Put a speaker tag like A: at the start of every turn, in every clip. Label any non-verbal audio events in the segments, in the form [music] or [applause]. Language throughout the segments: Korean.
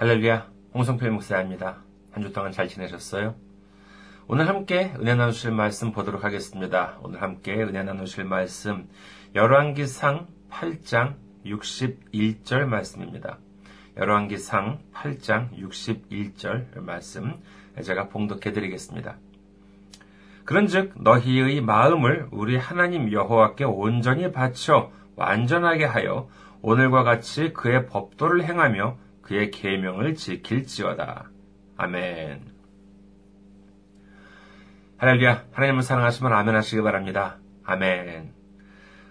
A: 할렐루야, 홍성필 목사입니다. 한 주 동안 잘 지내셨어요? 오늘 함께 은혜 나누실 말씀 보도록 하겠습니다. 오늘 함께 은혜 나누실 말씀, 열왕기상 8장 61절 말씀입니다. 열왕기상 8장 61절 말씀, 제가 봉독해 드리겠습니다. 그런즉 너희의 마음을 우리 하나님 여호와께 온전히 바쳐 완전하게 하여 오늘과 같이 그의 법도를 행하며 그의 계명을 지킬지어다. 아멘. 할렐루야. 하나님을 사랑하시면 아멘 하시기 바랍니다. 아멘.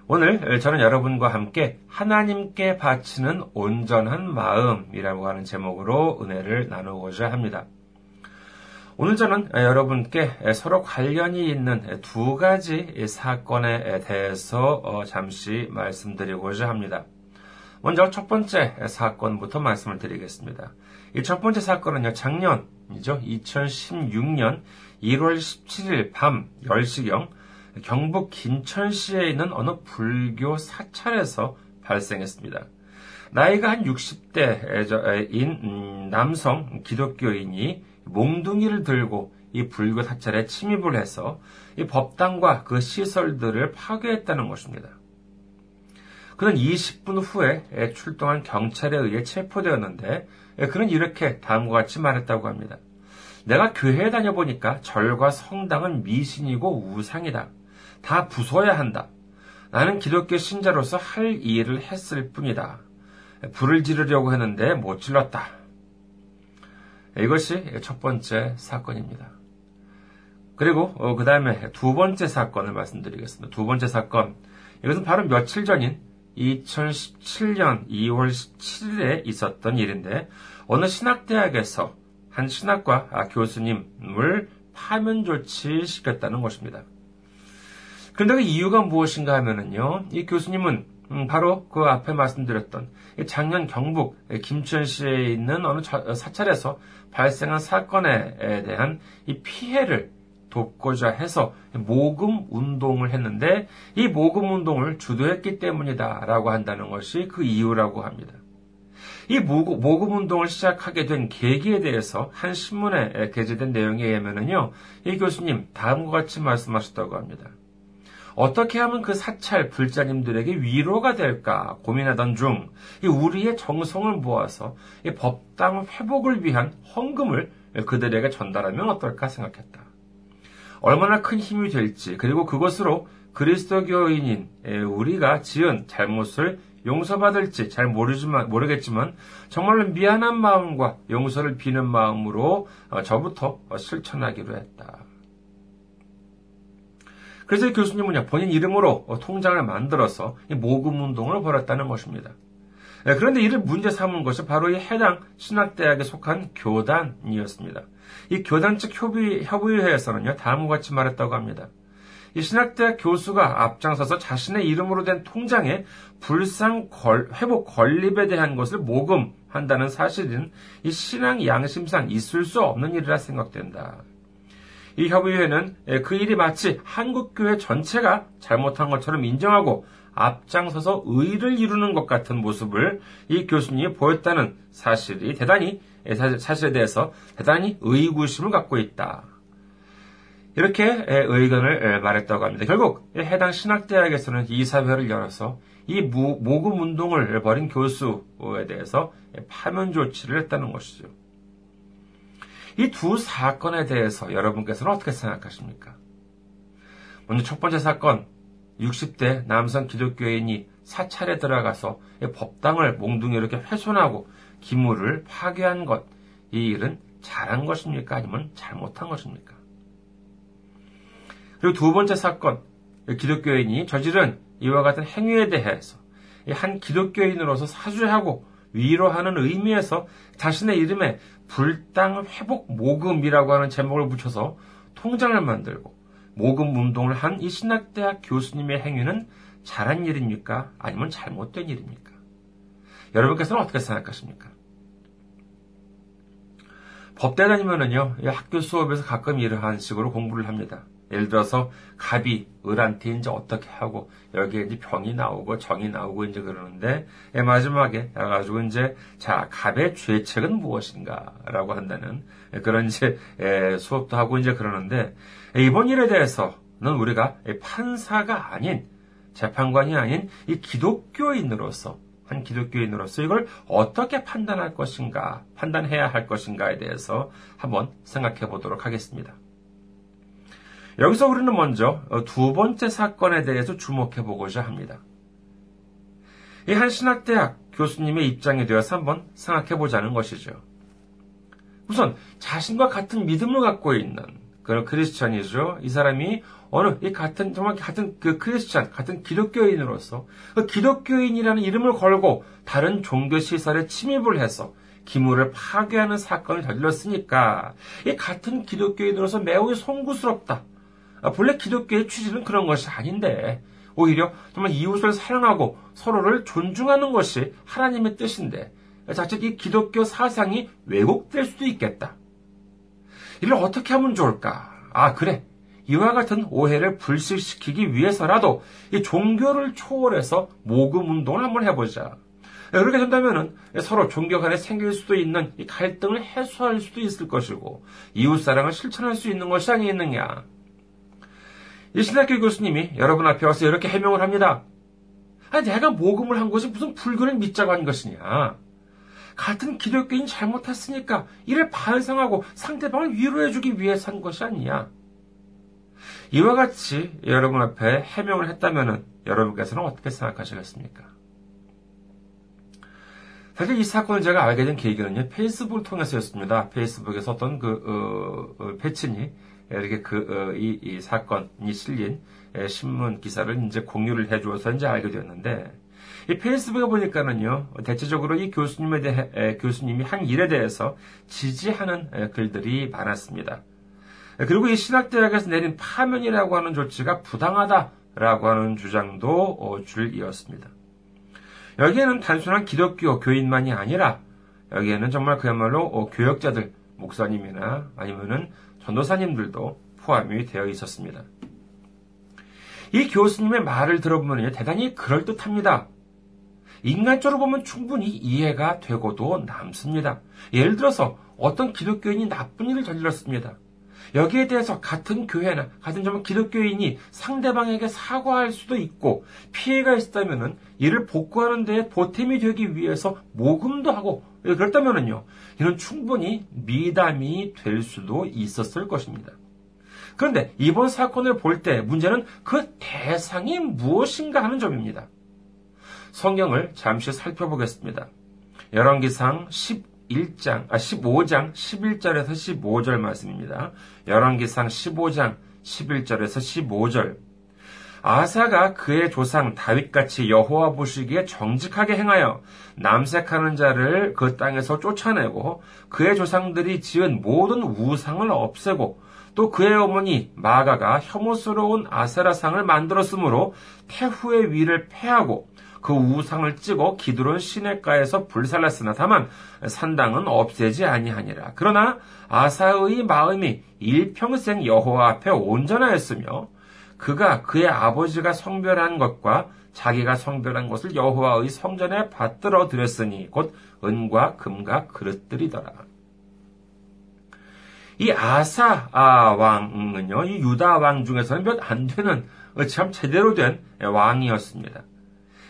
A: 오늘 저는 여러분과 함께 하나님께 바치는 온전한 마음이라고 하는 제목으로 은혜를 나누고자 합니다. 오늘 저는 여러분께 서로 관련이 있는 두 가지 사건에 대해서 잠시 말씀드리고자 합니다. 먼저 첫 번째 사건부터 말씀을 드리겠습니다. 이 첫 번째 사건은요, 작년이죠. 2016년 1월 17일 밤 10시경 경북 김천시에 있는 어느 불교 사찰에서 발생했습니다. 나이가 한 60대인 남성 기독교인이 몽둥이를 들고 이 불교 사찰에 침입을 해서 이 법당과 그 시설들을 파괴했다는 것입니다. 그는 20분 후에 출동한 경찰에 의해 체포되었는데 그는 이렇게 다음과 같이 말했다고 합니다. 내가 교회에 다녀보니까 절과 성당은 미신이고 우상이다. 다 부숴야 한다. 나는 기독교 신자로서 할 일을 했을 뿐이다. 불을 지르려고 했는데 못 질렀다. 이것이 첫 번째 사건입니다. 그리고 그 다음에 두 번째 사건을 말씀드리겠습니다. 두 번째 사건. 이것은 바로 며칠 전인 2017년 2월 17일에 있었던 일인데 어느 신학대학에서 한 신학과 교수님을 파면 조치시켰다는 것입니다. 그런데 그 이유가 무엇인가 하면은요, 이 교수님은 바로 그 앞에 말씀드렸던 작년 경북 김천시에 있는 어느 사찰에서 발생한 사건에 대한 이 피해를 돕고자 해서 모금 운동을 했는데 이 모금 운동을 주도했기 때문이다라고 한다는 것이 그 이유라고 합니다. 이 모금 운동을 시작하게 된 계기에 대해서 한 신문에 게재된 내용에 의하면요, 이 교수님 다음과 같이 말씀하셨다고 합니다. 어떻게 하면 그 사찰 불자님들에게 위로가 될까 고민하던 중 우리의 정성을 모아서 법당 회복을 위한 헌금을 그들에게 전달하면 어떨까 생각했다. 얼마나 큰 힘이 될지 그리고 그것으로 그리스도교인인 우리가 지은 잘못을 용서받을지 잘 모르지만 모르겠지만 정말로 미안한 마음과 용서를 비는 마음으로 어, 저부터 실천하기로 했다. 그래서 교수님은 본인 이름으로 통장을 만들어서 모금 운동을 벌였다는 것입니다. 그런데 이를 문제 삼은 것이 바로 이 해당 신학대학에 속한 교단이었습니다. 이 교단 측 협의, 협의회에서는요, 다음과 같이 말했다고 합니다. 이 신학대학 교수가 앞장서서 자신의 이름으로 된 통장에 불상 걸, 회복 건립에 대한 것을 모금한다는 사실은 이 신앙 양심상 있을 수 없는 일이라 생각된다. 이 협의회는 그 일이 마치 한국교회 전체가 잘못한 것처럼 인정하고 앞장서서 의를 이루는 것 같은 모습을 이 교수님이 보였다는 사실이 대단히 사실에 대해서 대단히 의구심을 갖고 있다. 이렇게 의견을 말했다고 합니다. 결국 해당 신학대학에서는 이사회를 열어서 이 모금 운동을 벌인 교수에 대해서 파면 조치를 했다는 것이죠. 이 두 사건에 대해서 여러분께서는 어떻게 생각하십니까? 먼저 첫 번째 사건, 60대 남성 기독교인이 사찰에 들어가서 법당을 몽둥이 이렇게 훼손하고 기물을 파괴한 것, 이 일은 잘한 것입니까? 아니면 잘못한 것입니까? 그리고 두 번째 사건, 기독교인이 저지른 이와 같은 행위에 대해서 한 기독교인으로서 사죄하고 위로하는 의미에서 자신의 이름에 불당 회복 모금이라고 하는 제목을 붙여서 통장을 만들고 모금 운동을 한 이 신학대학 교수님의 행위는 잘한 일입니까? 아니면 잘못된 일입니까? 여러분께서는 어떻게 생각하십니까? 법대 다니면은요, 학교 수업에서 가끔 이러한 식으로 공부를 합니다. 예를 들어서 갑이 을한테 이제 어떻게 하고 여기에 이제 병이 나오고 정이 나오고 이제 그러는데 예, 마지막에 가지고 이제 자 갑의 죄책은 무엇인가라고 한다는 그런 이제 예, 수업도 하고 이제 그러는데 이번 일에 대해서는 우리가 판사가 아닌 재판관이 아닌 이 기독교인으로서 한 기독교인으로서 이걸 어떻게 판단할 것인가, 판단해야 할 것인가에 대해서 한번 생각해 보도록 하겠습니다. 여기서 우리는 먼저 두 번째 사건에 대해서 주목해 보고자 합니다. 이 한 신학대학 교수님의 입장에 대해서 한번 생각해 보자는 것이죠. 우선 자신과 같은 믿음을 갖고 있는 그런 크리스천이죠. 이 사람이 어느 이 같은 정말 같은 그 크리스천 같은 기독교인으로서 그 기독교인이라는 이름을 걸고 다른 종교 시설에 침입을 해서 기물을 파괴하는 사건을 저질렀으니까 이 같은 기독교인으로서 매우 송구스럽다. 아, 본래 기독교의 취지는 그런 것이 아닌데 오히려 정말 이웃을 사랑하고 서로를 존중하는 것이 하나님의 뜻인데 자칫 이 기독교 사상이 왜곡될 수도 있겠다. 이를 어떻게 하면 좋을까? 아, 그래. 이와 같은 오해를 불식시키기 위해서라도 이 종교를 초월해서 모금 운동을 한번 해보자. 그렇게 된다면 서로 종교 간에 생길 수도 있는 갈등을 해소할 수도 있을 것이고 이웃 사랑을 실천할 수 있는 것이 아니겠느냐. 이 신학교 교수님이 여러분 앞에 와서 이렇게 해명을 합니다. 아니, 내가 모금을 한 것이 무슨 불교를 믿자고 한 것이냐. 같은 기독교인 잘못했으니까 이를 반성하고 상대방을 위로해주기 위해서 한 것이 아니냐. 이와 같이 여러분 앞에 해명을 했다면 여러분께서는 어떻게 생각하시겠습니까? 사실 이 사건을 제가 알게 된 계기는요, 페이스북을 통해서였습니다. 페이스북에서 어떤 그, 어, 어, 패친이 이렇게 그, 어, 이, 이 사건이 실린 신문 기사를 이제 공유를 해주어서 이제 알게 되었는데, 이 페이스북에 보니까는요, 대체적으로 이 교수님에 대해, 에, 교수님이 한 일에 대해서 지지하는 에, 글들이 많았습니다. 그리고 이 신학대학에서 내린 파면이라고 하는 조치가 부당하다라고 하는 주장도 어, 줄이었습니다. 여기에는 단순한 기독교 교인만이 아니라 여기에는 정말 그야말로 어, 교역자들, 목사님이나 아니면은 전도사님들도 포함이 되어 있었습니다. 이 교수님의 말을 들어보면 대단히 그럴듯합니다. 인간적으로 보면 충분히 이해가 되고도 남습니다. 예를 들어서 어떤 기독교인이 나쁜 일을 저질렀습니다. 여기에 대해서 같은 교회나 같은 점 기독교인이 상대방에게 사과할 수도 있고 피해가 있었다면 이를 복구하는 데 보탬이 되기 위해서 모금도 하고 그렇다면요 이는 충분히 미담이 될 수도 있었을 것입니다. 그런데 이번 사건을 볼 때 문제는 그 대상이 무엇인가 하는 점입니다. 성경을 잠시 살펴보겠습니다. 열왕기상 11장, 아, 15장 11절에서 15절 말씀입니다. 열왕기상 15장 11절에서 15절. 아사가 그의 조상 다윗같이 여호와 보시기에 정직하게 행하여 남색하는 자를 그 땅에서 쫓아내고 그의 조상들이 지은 모든 우상을 없애고 또 그의 어머니 마가가 혐오스러운 아세라상을 만들었으므로 태후의 위를 패하고 그 우상을 찍어 기드론 시내가에서 불살랐으나 다만 산당은 없애지 아니하니라. 그러나 아사의 마음이 일평생 여호와 앞에 온전하였으며 그가 그의 아버지가 성별한 것과 자기가 성별한 것을 여호와의 성전에 받들어 드렸으니 곧 은과 금과 그릇들이더라. 이 아사 왕은요, 이 유다 왕 중에서는 몇 안 되는 참 제대로 된 왕이었습니다.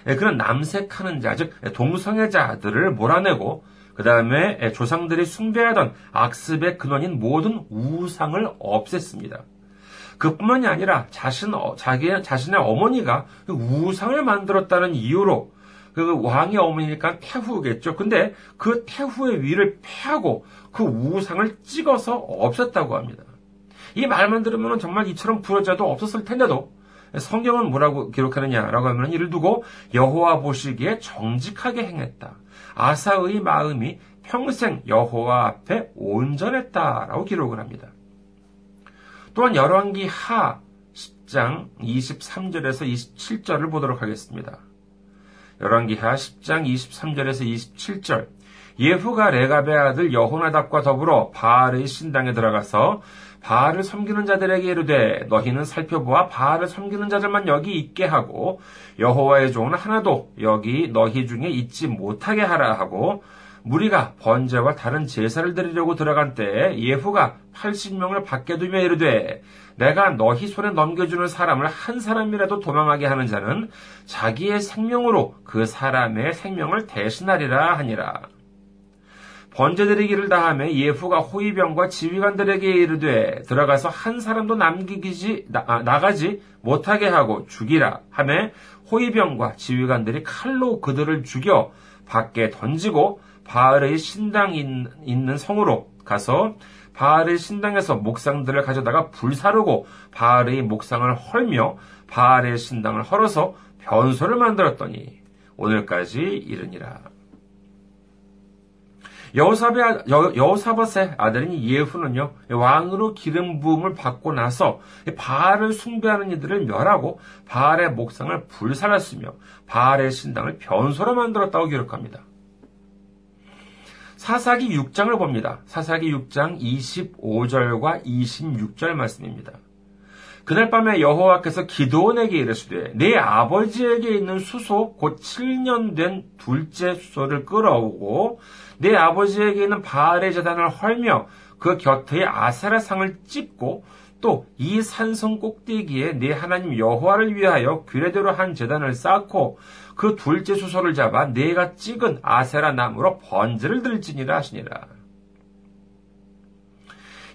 A: 예, 그런 남색하는 자, 즉 동성애자들을 몰아내고 그 다음에 조상들이 숭배하던 악습의 근원인 모든 우상을 없앴습니다. 그뿐만이 아니라 자신 어, 자기 자신의 어머니가 그 우상을 만들었다는 이유로 그 왕의 어머니니까 태후겠죠. 근데 그 태후의 위를 패하고 그 우상을 찍어서 없앴다고 합니다. 이 말만 들으면 정말 이처럼 부러져도 없었을 텐데도 성경은 뭐라고 기록하느냐라고 하면 이를 두고 여호와 보시기에 정직하게 행했다. 아사의 마음이 평생 여호와 앞에 온전했다라고 기록을 합니다. 또한 열왕기 하 10장 23절에서 27절을 보도록 하겠습니다. 열왕기 하 10장 23절에서 27절 예후가 레갑의 아들 여호나답과 더불어 바알의 신당에 들어가서 바알을 섬기는 자들에게 이르되 너희는 살펴보아 바알을 섬기는 자들만 여기 있게 하고 여호와의 종은 하나도 여기 너희 중에 있지 못하게 하라 하고 무리가 번제와 다른 제사를 드리려고 들어간 때에 예후가 80명을 밖에 두며 이르되 내가 너희 손에 넘겨주는 사람을 한 사람이라도 도망하게 하는 자는 자기의 생명으로 그 사람의 생명을 대신하리라 하니라. 번제드리기를 다함에 예후가 호위병과 지휘관들에게 이르되 들어가서 한 사람도 남기지 나, 아, 나가지 못하게 하고 죽이라 하매 호위병과 지휘관들이 칼로 그들을 죽여 밖에 던지고 바알의 신당 있는 성으로 가서 바알의 신당에서 목상들을 가져다가 불사르고 바알의 목상을 헐며 바알의 신당을 헐어서 변소를 만들었더니 오늘까지 이르니라. 여호사의, 여호사밧의 아들인 예후는요, 왕으로 기름 부음을 받고 나서 바알을 숭배하는 이들을 멸하고 바알의 목상을 불살랐으며 바알의 신당을 변소로 만들었다고 기록합니다. 사사기 6장을 봅니다. 사사기 6장 25절과 26절 말씀입니다. 그날 밤에 여호와께서 기도원에게 이르시되 내 아버지에게 있는 수소 곧 7년 된 둘째 수소를 끌어오고 내 아버지에게 있는 바알의 재단을 헐며 그 곁에 아세라상을 찝고 또 이 산성 꼭대기에 내 하나님 여호와를 위하여 규례대로 한 재단을 쌓고 그 둘째 수소를 잡아 내가 찍은 아세라 나무로 번제를 들지니라 하시니라.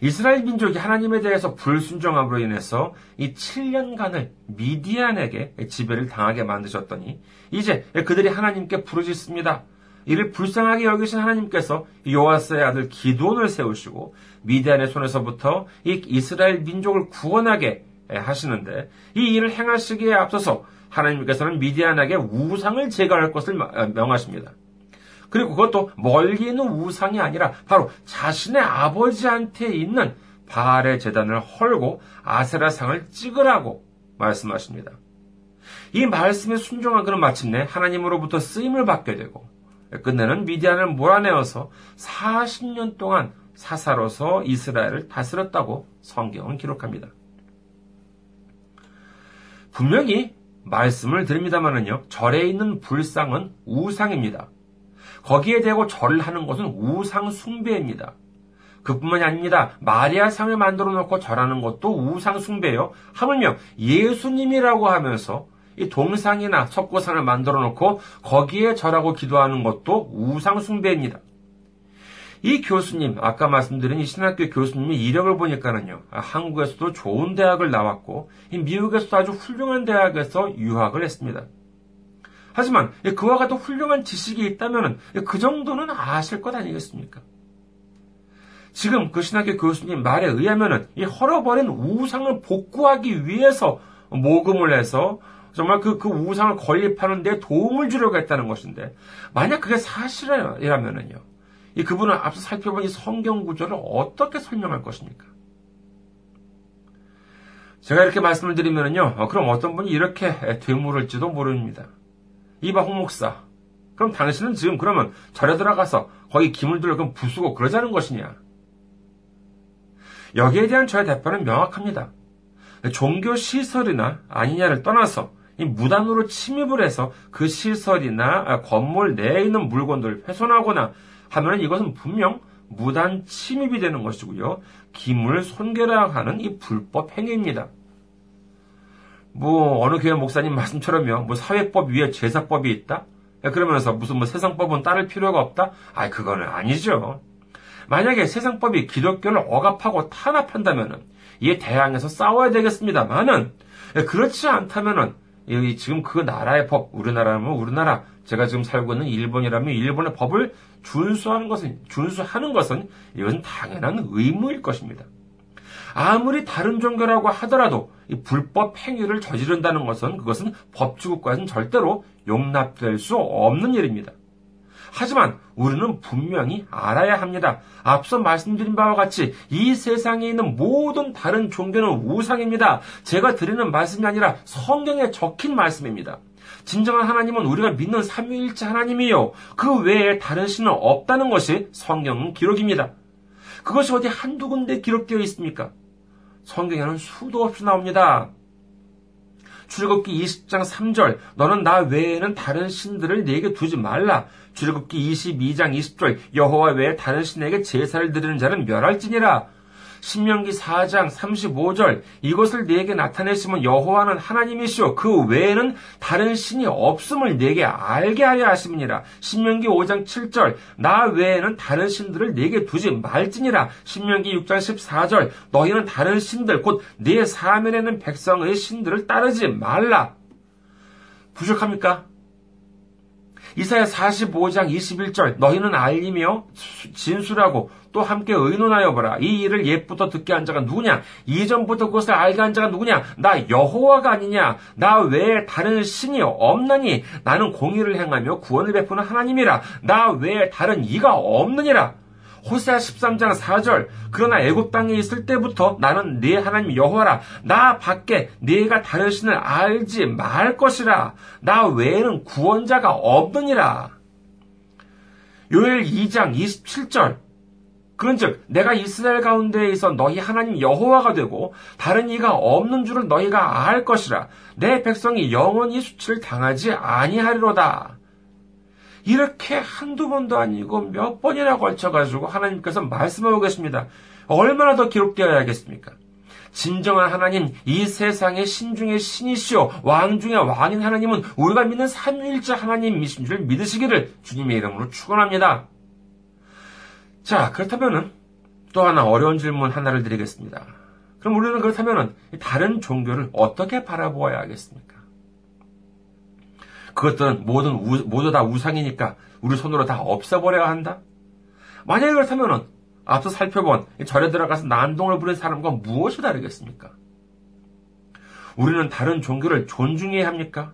A: 이스라엘 민족이 하나님에 대해서 불순종함으로 인해서 이 7년간을 미디안에게 지배를 당하게 만드셨더니 이제 그들이 하나님께 부르짖습니다. 이를 불쌍하게 여기신 하나님께서 요아스의 아들 기돈을 세우시고 미디안의 손에서부터 이 이스라엘 민족을 구원하게 하시는데 이 일을 행하시기에 앞서서 하나님께서는 미디안에게 우상을 제거할 것을 명하십니다. 그리고 그것도 멀리 있는 우상이 아니라 바로 자신의 아버지한테 있는 바알의 재단을 헐고 아세라 상을 찍으라고 말씀하십니다. 이 말씀에 순종한 그는 마침내 하나님으로부터 쓰임을 받게 되고 끝내는 미디안을 몰아내어서 40년 동안 사사로서 이스라엘을 다스렸다고 성경은 기록합니다. 분명히 말씀을 드립니다마는요, 절에 있는 불상은 우상입니다. 거기에 대고 절을 하는 것은 우상 숭배입니다. 그뿐만이 아닙니다. 마리아 상을 만들어 놓고 절하는 것도 우상 숭배요. 하물며 예수님이라고 하면서 이 동상이나 석고상을 만들어 놓고 거기에 절하고 기도하는 것도 우상 숭배입니다. 이 교수님, 아까 말씀드린 이 신학교 교수님의 이력을 보니까는요, 한국에서도 좋은 대학을 나왔고, 미국에서도 아주 훌륭한 대학에서 유학을 했습니다. 하지만 그와 같은 훌륭한 지식이 있다면 그 정도는 아실 것 아니겠습니까? 지금 그 신학교 교수님 말에 의하면은 이 헐어버린 우상을 복구하기 위해서 모금을 해서 정말 그, 그 우상을 건립하는 데 도움을 주려고 했다는 것인데, 만약 그게 사실이라면은요, 이 그분은 앞서 살펴본 이 성경 구조를 어떻게 설명할 것입니까? 제가 이렇게 말씀을 드리면은요, 어, 그럼 어떤 분이 이렇게 되물을지도 모릅니다. 이봐, 홍 목사. 그럼 당신은 지금 그러면 절에 들어가서 거기 기물들을 그럼 부수고 그러자는 것이냐? 여기에 대한 저의 대표는 명확합니다. 종교 시설이나 아니냐를 떠나서 이 무단으로 침입을 해서 그 시설이나 건물 내에 있는 물건들을 훼손하거나 하면 이것은 분명 무단 침입이 되는 것이고요. 기물 손괴라하는 이 불법 행위입니다. 뭐 어느 교회 목사님 말씀처럼요. 뭐 사회법 위에 제사법이 있다? 그러면서 무슨 뭐 세상법은 따를 필요가 없다? 아, 그거는 아니죠. 만약에 세상법이 기독교를 억압하고 탄압한다면은 이에 대항해서 싸워야 되겠습니다만은 그렇지 않다면은 여기 지금 그 나라의 법, 우리나라면 우리나라, 제가 지금 살고 있는 일본이라면 일본의 법을 준수하는 것은, 준수하는 것은 이것은 당연한 의무일 것입니다. 아무리 다른 종교라고 하더라도 이 불법 행위를 저지른다는 것은 그것은 법치국가에서는 절대로 용납될 수 없는 일입니다. 하지만 우리는 분명히 알아야 합니다. 앞서 말씀드린 바와 같이 이 세상에 있는 모든 다른 종교는 우상입니다. 제가 드리는 말씀이 아니라 성경에 적힌 말씀입니다. 진정한 하나님은 우리가 믿는 삼위일체 하나님이요. 그 외에 다른 신은 없다는 것이 성경 기록입니다. 그것이 어디 한두 군데 기록되어 있습니까? 성경에는 수도 없이 나옵니다. 출애굽기 20장 3절 너는 나 외에는 다른 신들을 내게 두지 말라. 출애굽기 22장 20절 여호와 외에 다른 신에게 제사를 드리는 자는 멸할지니라. 신명기 4장 35절 이것을 내게 나타내시면 여호와는 하나님이시오. 그 외에는 다른 신이 없음을 내게 알게 하려 하심이니라. 신명기 5장 7절 나 외에는 다른 신들을 내게 두지 말지니라. 신명기 6장 14절 너희는 다른 신들 곧내 사면에는 백성의 신들을 따르지 말라. 부족합니까? 이사야 45장 21절 너희는 알리며 진술하고 또 함께 의논하여 보라. 이 일을 옛부터 듣게 한 자가 누구냐? 이전부터 그것을 알게 한 자가 누구냐? 나 여호와가 아니냐? 나 외에 다른 신이 없나니 나는 공의를 행하며 구원을 베푸는 하나님이라. 나 외에 다른 이가 없느니라. 호세아 13장 4절 그러나 애굽 땅에 있을 때부터 나는 네 하나님 여호와라. 나 밖에 네가 다른 신을 알지 말 것이라. 나 외에는 구원자가 없느니라. 요엘 2장 27절. 그런즉 내가 이스라엘 가운데에서 너희 하나님 여호와가 되고 다른 이가 없는 줄을 너희가 알 것이라. 내 백성이 영원히 수치를 당하지 아니하리로다. 이렇게 한두 번도 아니고 몇 번이나 걸쳐가지고 하나님께서 말씀하고 계십니다. 얼마나 더 기록되어야겠습니까? 진정한 하나님, 이 세상의 신 중의 신이시오, 왕 중의 왕인 하나님은 우리가 믿는 삼위일체 하나님이신 줄 믿으시기를 주님의 이름으로 축원합니다. 자, 그렇다면은 또 하나 어려운 질문 하나를 드리겠습니다. 그럼 우리는 그렇다면은 다른 종교를 어떻게 바라보아야 하겠습니까? 그것들은 모든 우, 모두 다 우상이니까 우리 손으로 다 없애버려야 한다? 만약에 그렇다면은 앞서 살펴본 절에 들어가서 난동을 부린 사람과 무엇이 다르겠습니까? 우리는 다른 종교를 존중해야 합니까?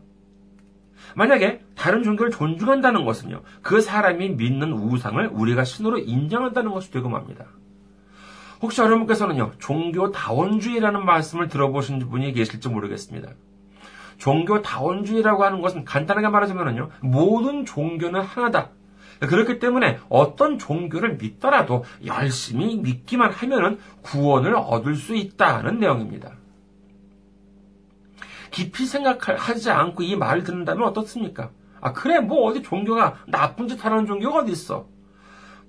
A: 만약에 다른 종교를 존중한다는 것은요, 그 사람이 믿는 우상을 우리가 신으로 인정한다는 것이 되고 맙니다. 혹시 여러분께서는요, 종교 다원주의라는 말씀을 들어보신 분이 계실지 모르겠습니다. 종교 다원주의라고 하는 것은 간단하게 말하자면요, 모든 종교는 하나다. 그렇기 때문에 어떤 종교를 믿더라도 열심히 믿기만 하면 구원을 얻을 수 있다는 내용입니다. 깊이 생각하지 않고 이 말을 듣는다면 어떻습니까? 아, 그래, 뭐 어디 종교가 나쁜 짓 하는 종교가 어디 있어?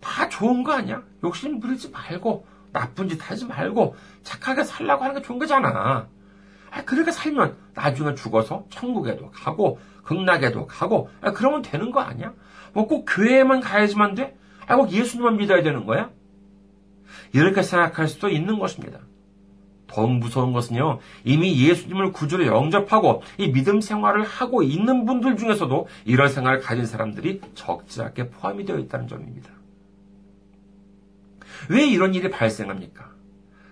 A: 다 좋은 거 아니야? 욕심 부리지 말고, 나쁜 짓 하지 말고, 착하게 살라고 하는 게 좋은 거잖아. 아, 그렇게 살면 나중에 죽어서 천국에도 가고, 극락에도 가고, 아, 그러면 되는 거 아니야? 뭐 꼭 교회에만 가야지만 돼? 아, 꼭 예수님만 믿어야 되는 거야? 이렇게 생각할 수도 있는 것입니다. 더 무서운 것은요, 이미 예수님을 구주로 영접하고 이 믿음 생활을 하고 있는 분들 중에서도 이런 생활을 가진 사람들이 적지 않게 포함이 되어 있다는 점입니다. 왜 이런 일이 발생합니까?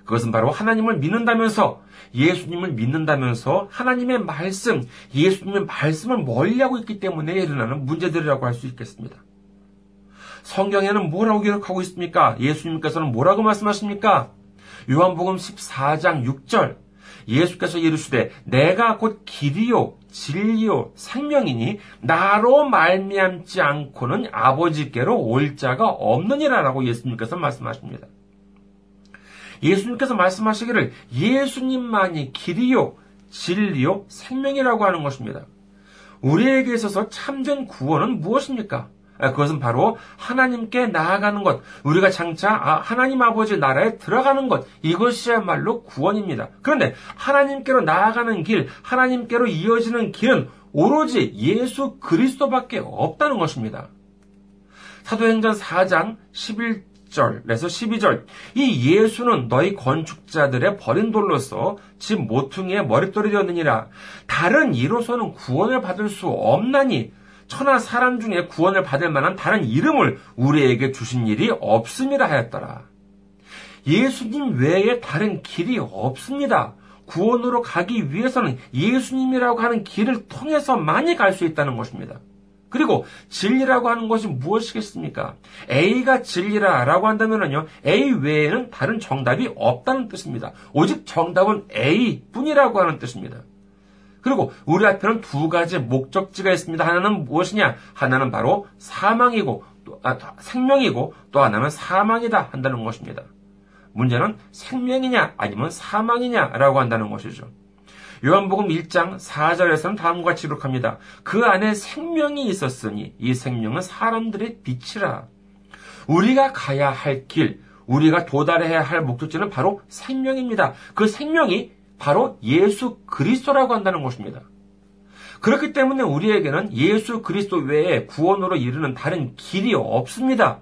A: 그것은 바로 하나님을 믿는다면서 예수님을 믿는다면서 하나님의 말씀, 예수님의 말씀을 멀리하고 있기 때문에 일어나는 문제들이라고 할 수 있겠습니다. 성경에는 뭐라고 기록하고 있습니까? 예수님께서는 뭐라고 말씀하십니까? 요한복음 14장 6절 예수께서 이르시되 내가 곧 길이요 진리요 생명이니 나로 말미암지 않고는 아버지께로 올 자가 없느니라라고 예수님께서 말씀하십니다. 예수님께서 말씀하시기를 예수님만이 길이요 진리요 생명이라고 하는 것입니다. 우리에게 있어서 참된 구원은 무엇입니까? 아, 그것은 바로 하나님께 나아가는 것, 우리가 장차 아, 하나님 아버지 나라에 들어가는 것, 이것이야말로 구원입니다. 그런데 하나님께로 나아가는 길, 하나님께로 이어지는 길은 오로지 예수 그리스도밖에 없다는 것입니다. 사도행전 4장 11 절에서 12절. 이 예수는 너희 건축자들의 버린 돌로서 집 모퉁이의 머릿돌이 되었느니라. 다른 이로서는 구원을 받을 수 없나니 천하 사람 중에 구원을 받을 만한 다른 이름을 우리에게 주신 일이 없음이라 하였더라. 예수님 외에 다른 길이 없습니다. 구원으로 가기 위해서는 예수님이라고 하는 길을 통해서만이 갈 수 있다는 것입니다. 그리고 진리라고 하는 것이 무엇이겠습니까? A가 진리라라고 한다면요, A 외에는 다른 정답이 없다는 뜻입니다. 오직 정답은 A 뿐이라고 하는 뜻입니다. 그리고 우리 앞에는 두 가지 목적지가 있습니다. 하나는 무엇이냐? 하나는 바로 사망이고, 또, 아, 생명이고, 또 하나는 사망이다 한다는 것입니다. 문제는 생명이냐, 아니면 사망이냐라고 한다는 것이죠. 요한복음 1장 4절에서는 다음과 같이 기록합니다. 그 안에 생명이 있었으니 이 생명은 사람들의 빛이라. 우리가 가야 할 길, 우리가 도달해야 할 목적지는 바로 생명입니다. 그 생명이 바로 예수 그리스도라고 한다는 것입니다. 그렇기 때문에 우리에게는 예수 그리스도 외에 구원으로 이르는 다른 길이 없습니다.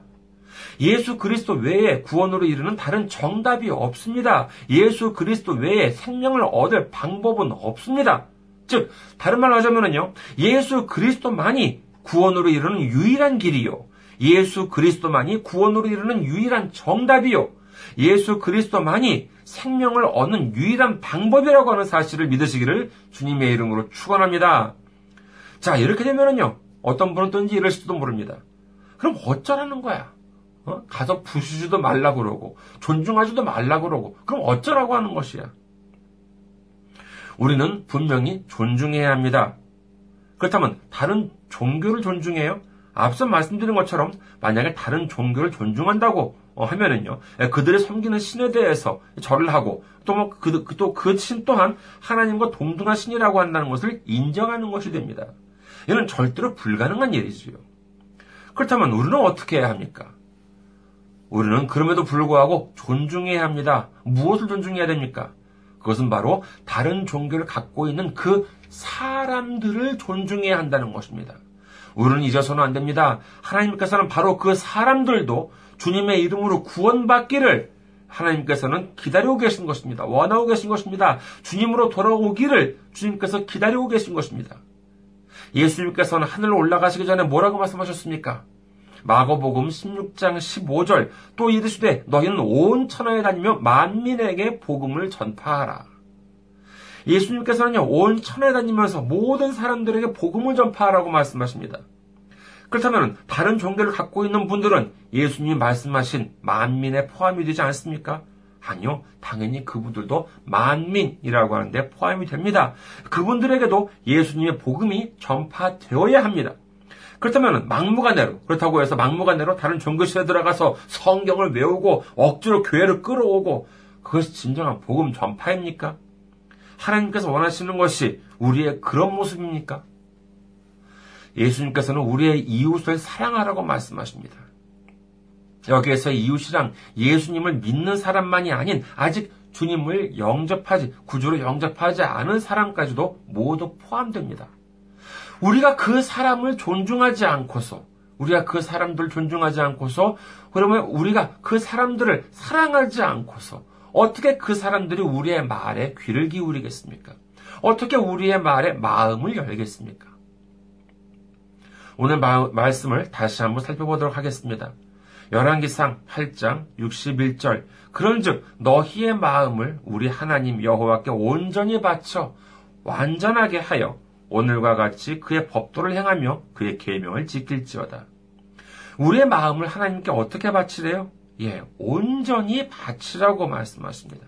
A: 예수 그리스도 외에 구원으로 이르는 다른 정답이 없습니다. 예수 그리스도 외에 생명을 얻을 방법은 없습니다. 즉, 다른 말로 하자면요. 예수 그리스도만이 구원으로 이르는 유일한 길이요. 예수 그리스도만이 구원으로 이르는 유일한 정답이요. 예수 그리스도만이 생명을 얻는 유일한 방법이라고 하는 사실을 믿으시기를 주님의 이름으로 축원합니다. 자, 이렇게 되면은요. 어떤 분은 또 이제 이러실지도 모릅니다. 그럼 어쩌라는 거야? 어? 가서 부수지도 말라 그러고 존중하지도 말라 그러고 그럼 어쩌라고 하는 것이야? 우리는 분명히 존중해야 합니다. 그렇다면 다른 종교를 존중해요? 앞서 말씀드린 것처럼 만약에 다른 종교를 존중한다고 어, 하면은요, 예, 그들의 섬기는 신에 대해서 절을 하고, 또 뭐, 그, 그또그신 또한 하나님과 동등한 신이라고 한다는 것을 인정하는 것이 됩니다. 이는 절대로 불가능한 일이지요. 그렇다면 우리는 어떻게 해야 합니까? 우리는 그럼에도 불구하고 존중해야 합니다. 무엇을 존중해야 됩니까? 그것은 바로 다른 종교를 갖고 있는 그 사람들을 존중해야 한다는 것입니다. 우리는 잊어서는 안 됩니다. 하나님께서는 바로 그 사람들도 주님의 이름으로 구원받기를 하나님께서는 기다리고 계신 것입니다. 원하고 계신 것입니다. 주님으로 돌아오기를 주님께서 기다리고 계신 것입니다. 예수님께서는 하늘로 올라가시기 전에 뭐라고 말씀하셨습니까? 마거복음 16장 15절 또 이르시되 너희는 온 천하에 다니며 만민에게 복음을 전파하라. 예수님께서는요, 온 천하에 다니면서 모든 사람들에게 복음을 전파하라고 말씀하십니다. 그렇다면 다른 종교를 갖고 있는 분들은 예수님이 말씀하신 만민에 포함이 되지 않습니까? 아니요. 당연히 그분들도 만민이라고 하는데 포함이 됩니다. 그분들에게도 예수님의 복음이 전파되어야 합니다. 그렇다면 막무가내로 그렇다고 해서 막무가내로 다른 종교실에 들어가서 성경을 외우고 억지로 교회를 끌어오고 그것이 진정한 복음 전파입니까? 하나님께서 원하시는 것이 우리의 그런 모습입니까? 예수님께서는 우리의 이웃을 사랑하라고 말씀하십니다. 여기에서 이웃이랑 예수님을 믿는 사람만이 아닌 아직 주님을 영접하지, 구주로 영접하지 않은 사람까지도 모두 포함됩니다. 우리가 그 사람을 존중하지 않고서, 우리가 그 사람들을 존중하지 않고서, 그러면 우리가 그 사람들을 사랑하지 않고서, 어떻게 그 사람들이 우리의 말에 귀를 기울이겠습니까? 어떻게 우리의 말에 마음을 열겠습니까? 오늘 마, 말씀을 다시 한번 살펴보도록 하겠습니다. 열왕기상 8장 61절 그런즉 너희의 마음을 우리 하나님 여호와께 온전히 바쳐 완전하게 하여 오늘과 같이 그의 법도를 행하며 그의 계명을 지킬지어다. 우리의 마음을 하나님께 어떻게 바치래요? 예, 온전히 바치라고 말씀하십니다.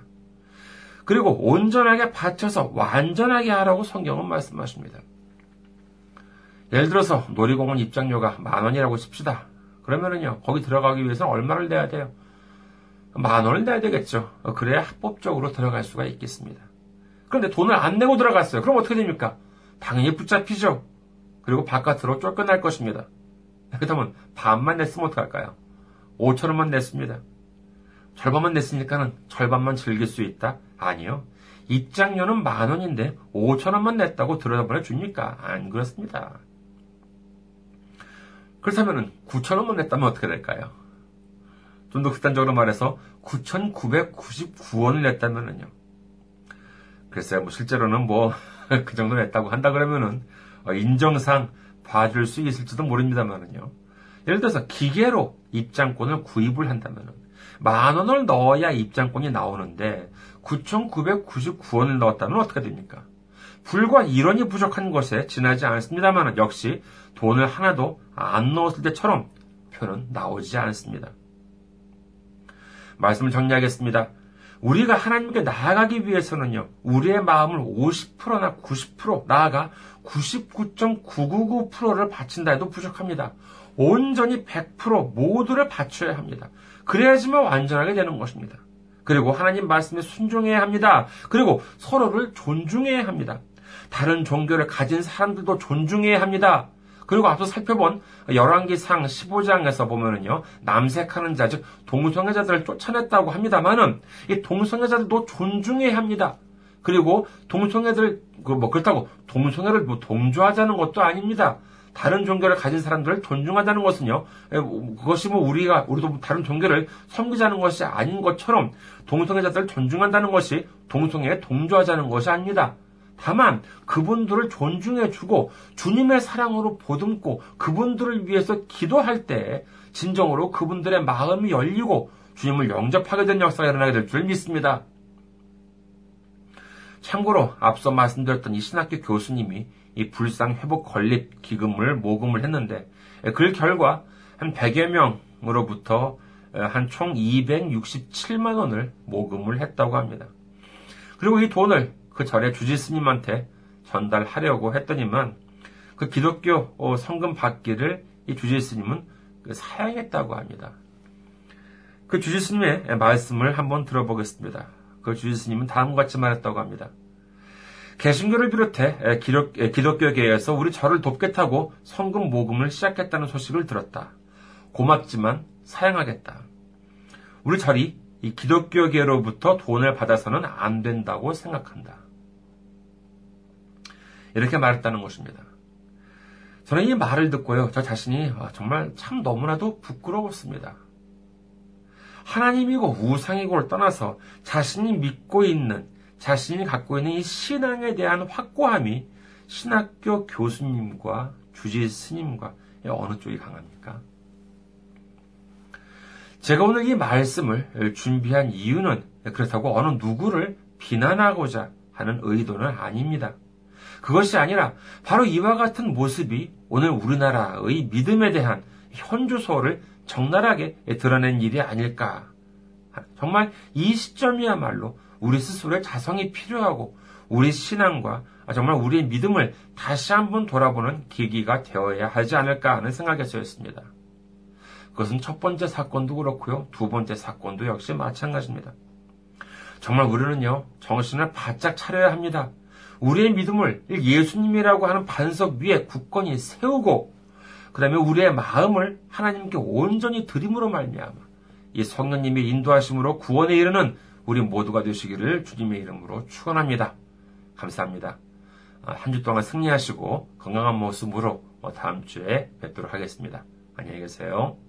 A: 그리고 온전하게 바쳐서 완전하게 하라고 성경은 말씀하십니다. 예를 들어서 놀이공원 입장료가 만 원이라고 칩시다. 그러면은요, 거기 들어가기 위해서는 얼마를 내야 돼요? 만 원을 내야 되겠죠. 그래야 합법적으로 들어갈 수가 있겠습니다. 그런데 돈을 안 내고 들어갔어요. 그럼 어떻게 됩니까? 당연히 붙잡히죠. 그리고 바깥으로 쫓겨날 것입니다. 그렇다면 반만 냈으면 어떡할까요? 5천 원만 냈습니다. 절반만 냈으니까는 절반만 즐길 수 있다? 아니요. 입장료는 만 원인데 5천 원만 냈다고 들여다보내 줍니까? 안 그렇습니다. 그렇다면 9천 원만 냈다면 어떻게 될까요? 좀 더 극단적으로 말해서 9,999원을 냈다면은요. 글쎄요, 뭐 실제로는 뭐 [laughs] 그 정도 냈다고 한다 그러면은 인정상 봐줄 수 있을지도 모릅니다만은요. 예를 들어서 기계로 입장권을 구입을 한다면은 만 원을 넣어야 입장권이 나오는데 9,999원을 넣었다면 어떻게 됩니까? 불과 1원이 부족한 것에 지나지 않습니다만 역시 돈을 하나도 안 넣었을 때처럼 표는 나오지 않습니다. 말씀을 정리하겠습니다. 우리가 하나님께 나아가기 위해서는요, 우리의 마음을 50%나 90% 나아가 99.999%를 바친다 해도 부족합니다. 온전히 100% 모두를 바쳐야 합니다. 그래야지만 완전하게 되는 것입니다. 그리고 하나님 말씀에 순종해야 합니다. 그리고 서로를 존중해야 합니다. 다른 종교를 가진 사람들도 존중해야 합니다. 그리고 앞서 살펴본 열왕기상 15장에서 보면은요, 남색하는 자, 즉, 동성애자들을 쫓아냈다고 합니다만은, 이 동성애자들도 존중해야 합니다. 그리고 동성애들, 그 뭐, 그렇다고 동성애를 뭐 동조하자는 것도 아닙니다. 다른 종교를 가진 사람들을 존중하자는 것은요, 그것이 뭐 우리가, 우리도 다른 종교를 섬기자는 것이 아닌 것처럼 동성애자들을 존중한다는 것이 동성애에 동조하자는 것이 아닙니다. 다만 그분들을 존중해주고 주님의 사랑으로 보듬고 그분들을 위해서 기도할 때 진정으로 그분들의 마음이 열리고 주님을 영접하게 된 역사가 일어나게 될 줄 믿습니다. 참고로 앞서 말씀드렸던 이 신학교 교수님이 이 불상 회복 건립 기금을 모금을 했는데 그 결과 한 100여 명으로부터 한 총 267만 원을 모금을 했다고 합니다. 그리고 이 돈을 그 절에 주지스님한테 전달하려고 했더니만 그 기독교 어, 성금 받기를 이 주지스님은 그 사양했다고 합니다. 그 주지스님의 말씀을 한번 들어보겠습니다. 그 주지스님은 다음과 같이 말했다고 합니다. 개신교를 비롯해 기독, 기독교계에서 우리 절을 돕겠다고 성금 모금을 시작했다는 소식을 들었다. 고맙지만 사양하겠다. 우리 절이 이 기독교계로부터 돈을 받아서는 안 된다고 생각한다. 이렇게 말했다는 것입니다. 저는 이 말을 듣고요, 저 자신이 아, 정말 참 너무나도 부끄러웠습니다. 하나님이고 우상이고를 떠나서 자신이 믿고 있는, 자신이 갖고 있는 이 신앙에 대한 확고함이 신학교 교수님과 주지 스님과 어느 쪽이 강합니까? 제가 오늘 이 말씀을 준비한 이유는 그렇다고 어느 누구를 비난하고자 하는 의도는 아닙니다. 그것이 아니라 바로 이와 같은 모습이 오늘 우리나라의 믿음에 대한 현주소를 적나라하게 드러낸 일이 아닐까. 정말 이 시점이야말로 우리 스스로의 자성이 필요하고 우리 신앙과 정말 우리의 믿음을 다시 한번 돌아보는 계기가 되어야 하지 않을까 하는 생각이었습니다. 그것은 첫 번째 사건도 그렇고요. 두 번째 사건도 역시 마찬가지입니다. 정말 우리는요, 정신을 바짝 차려야 합니다. 우리의 믿음을 예수님이라고 하는 반석 위에 굳건히 세우고 그 다음에 우리의 마음을 하나님께 온전히 드림으로 말미암아 이 성령님의 인도하심으로 구원에 이르는 우리 모두가 되시기를 주님의 이름으로 축원합니다. 감사합니다. 아, 한주 동안 승리하시고 건강한 모습으로 다음 주에 뵙도록 하겠습니다. 안녕히 계세요.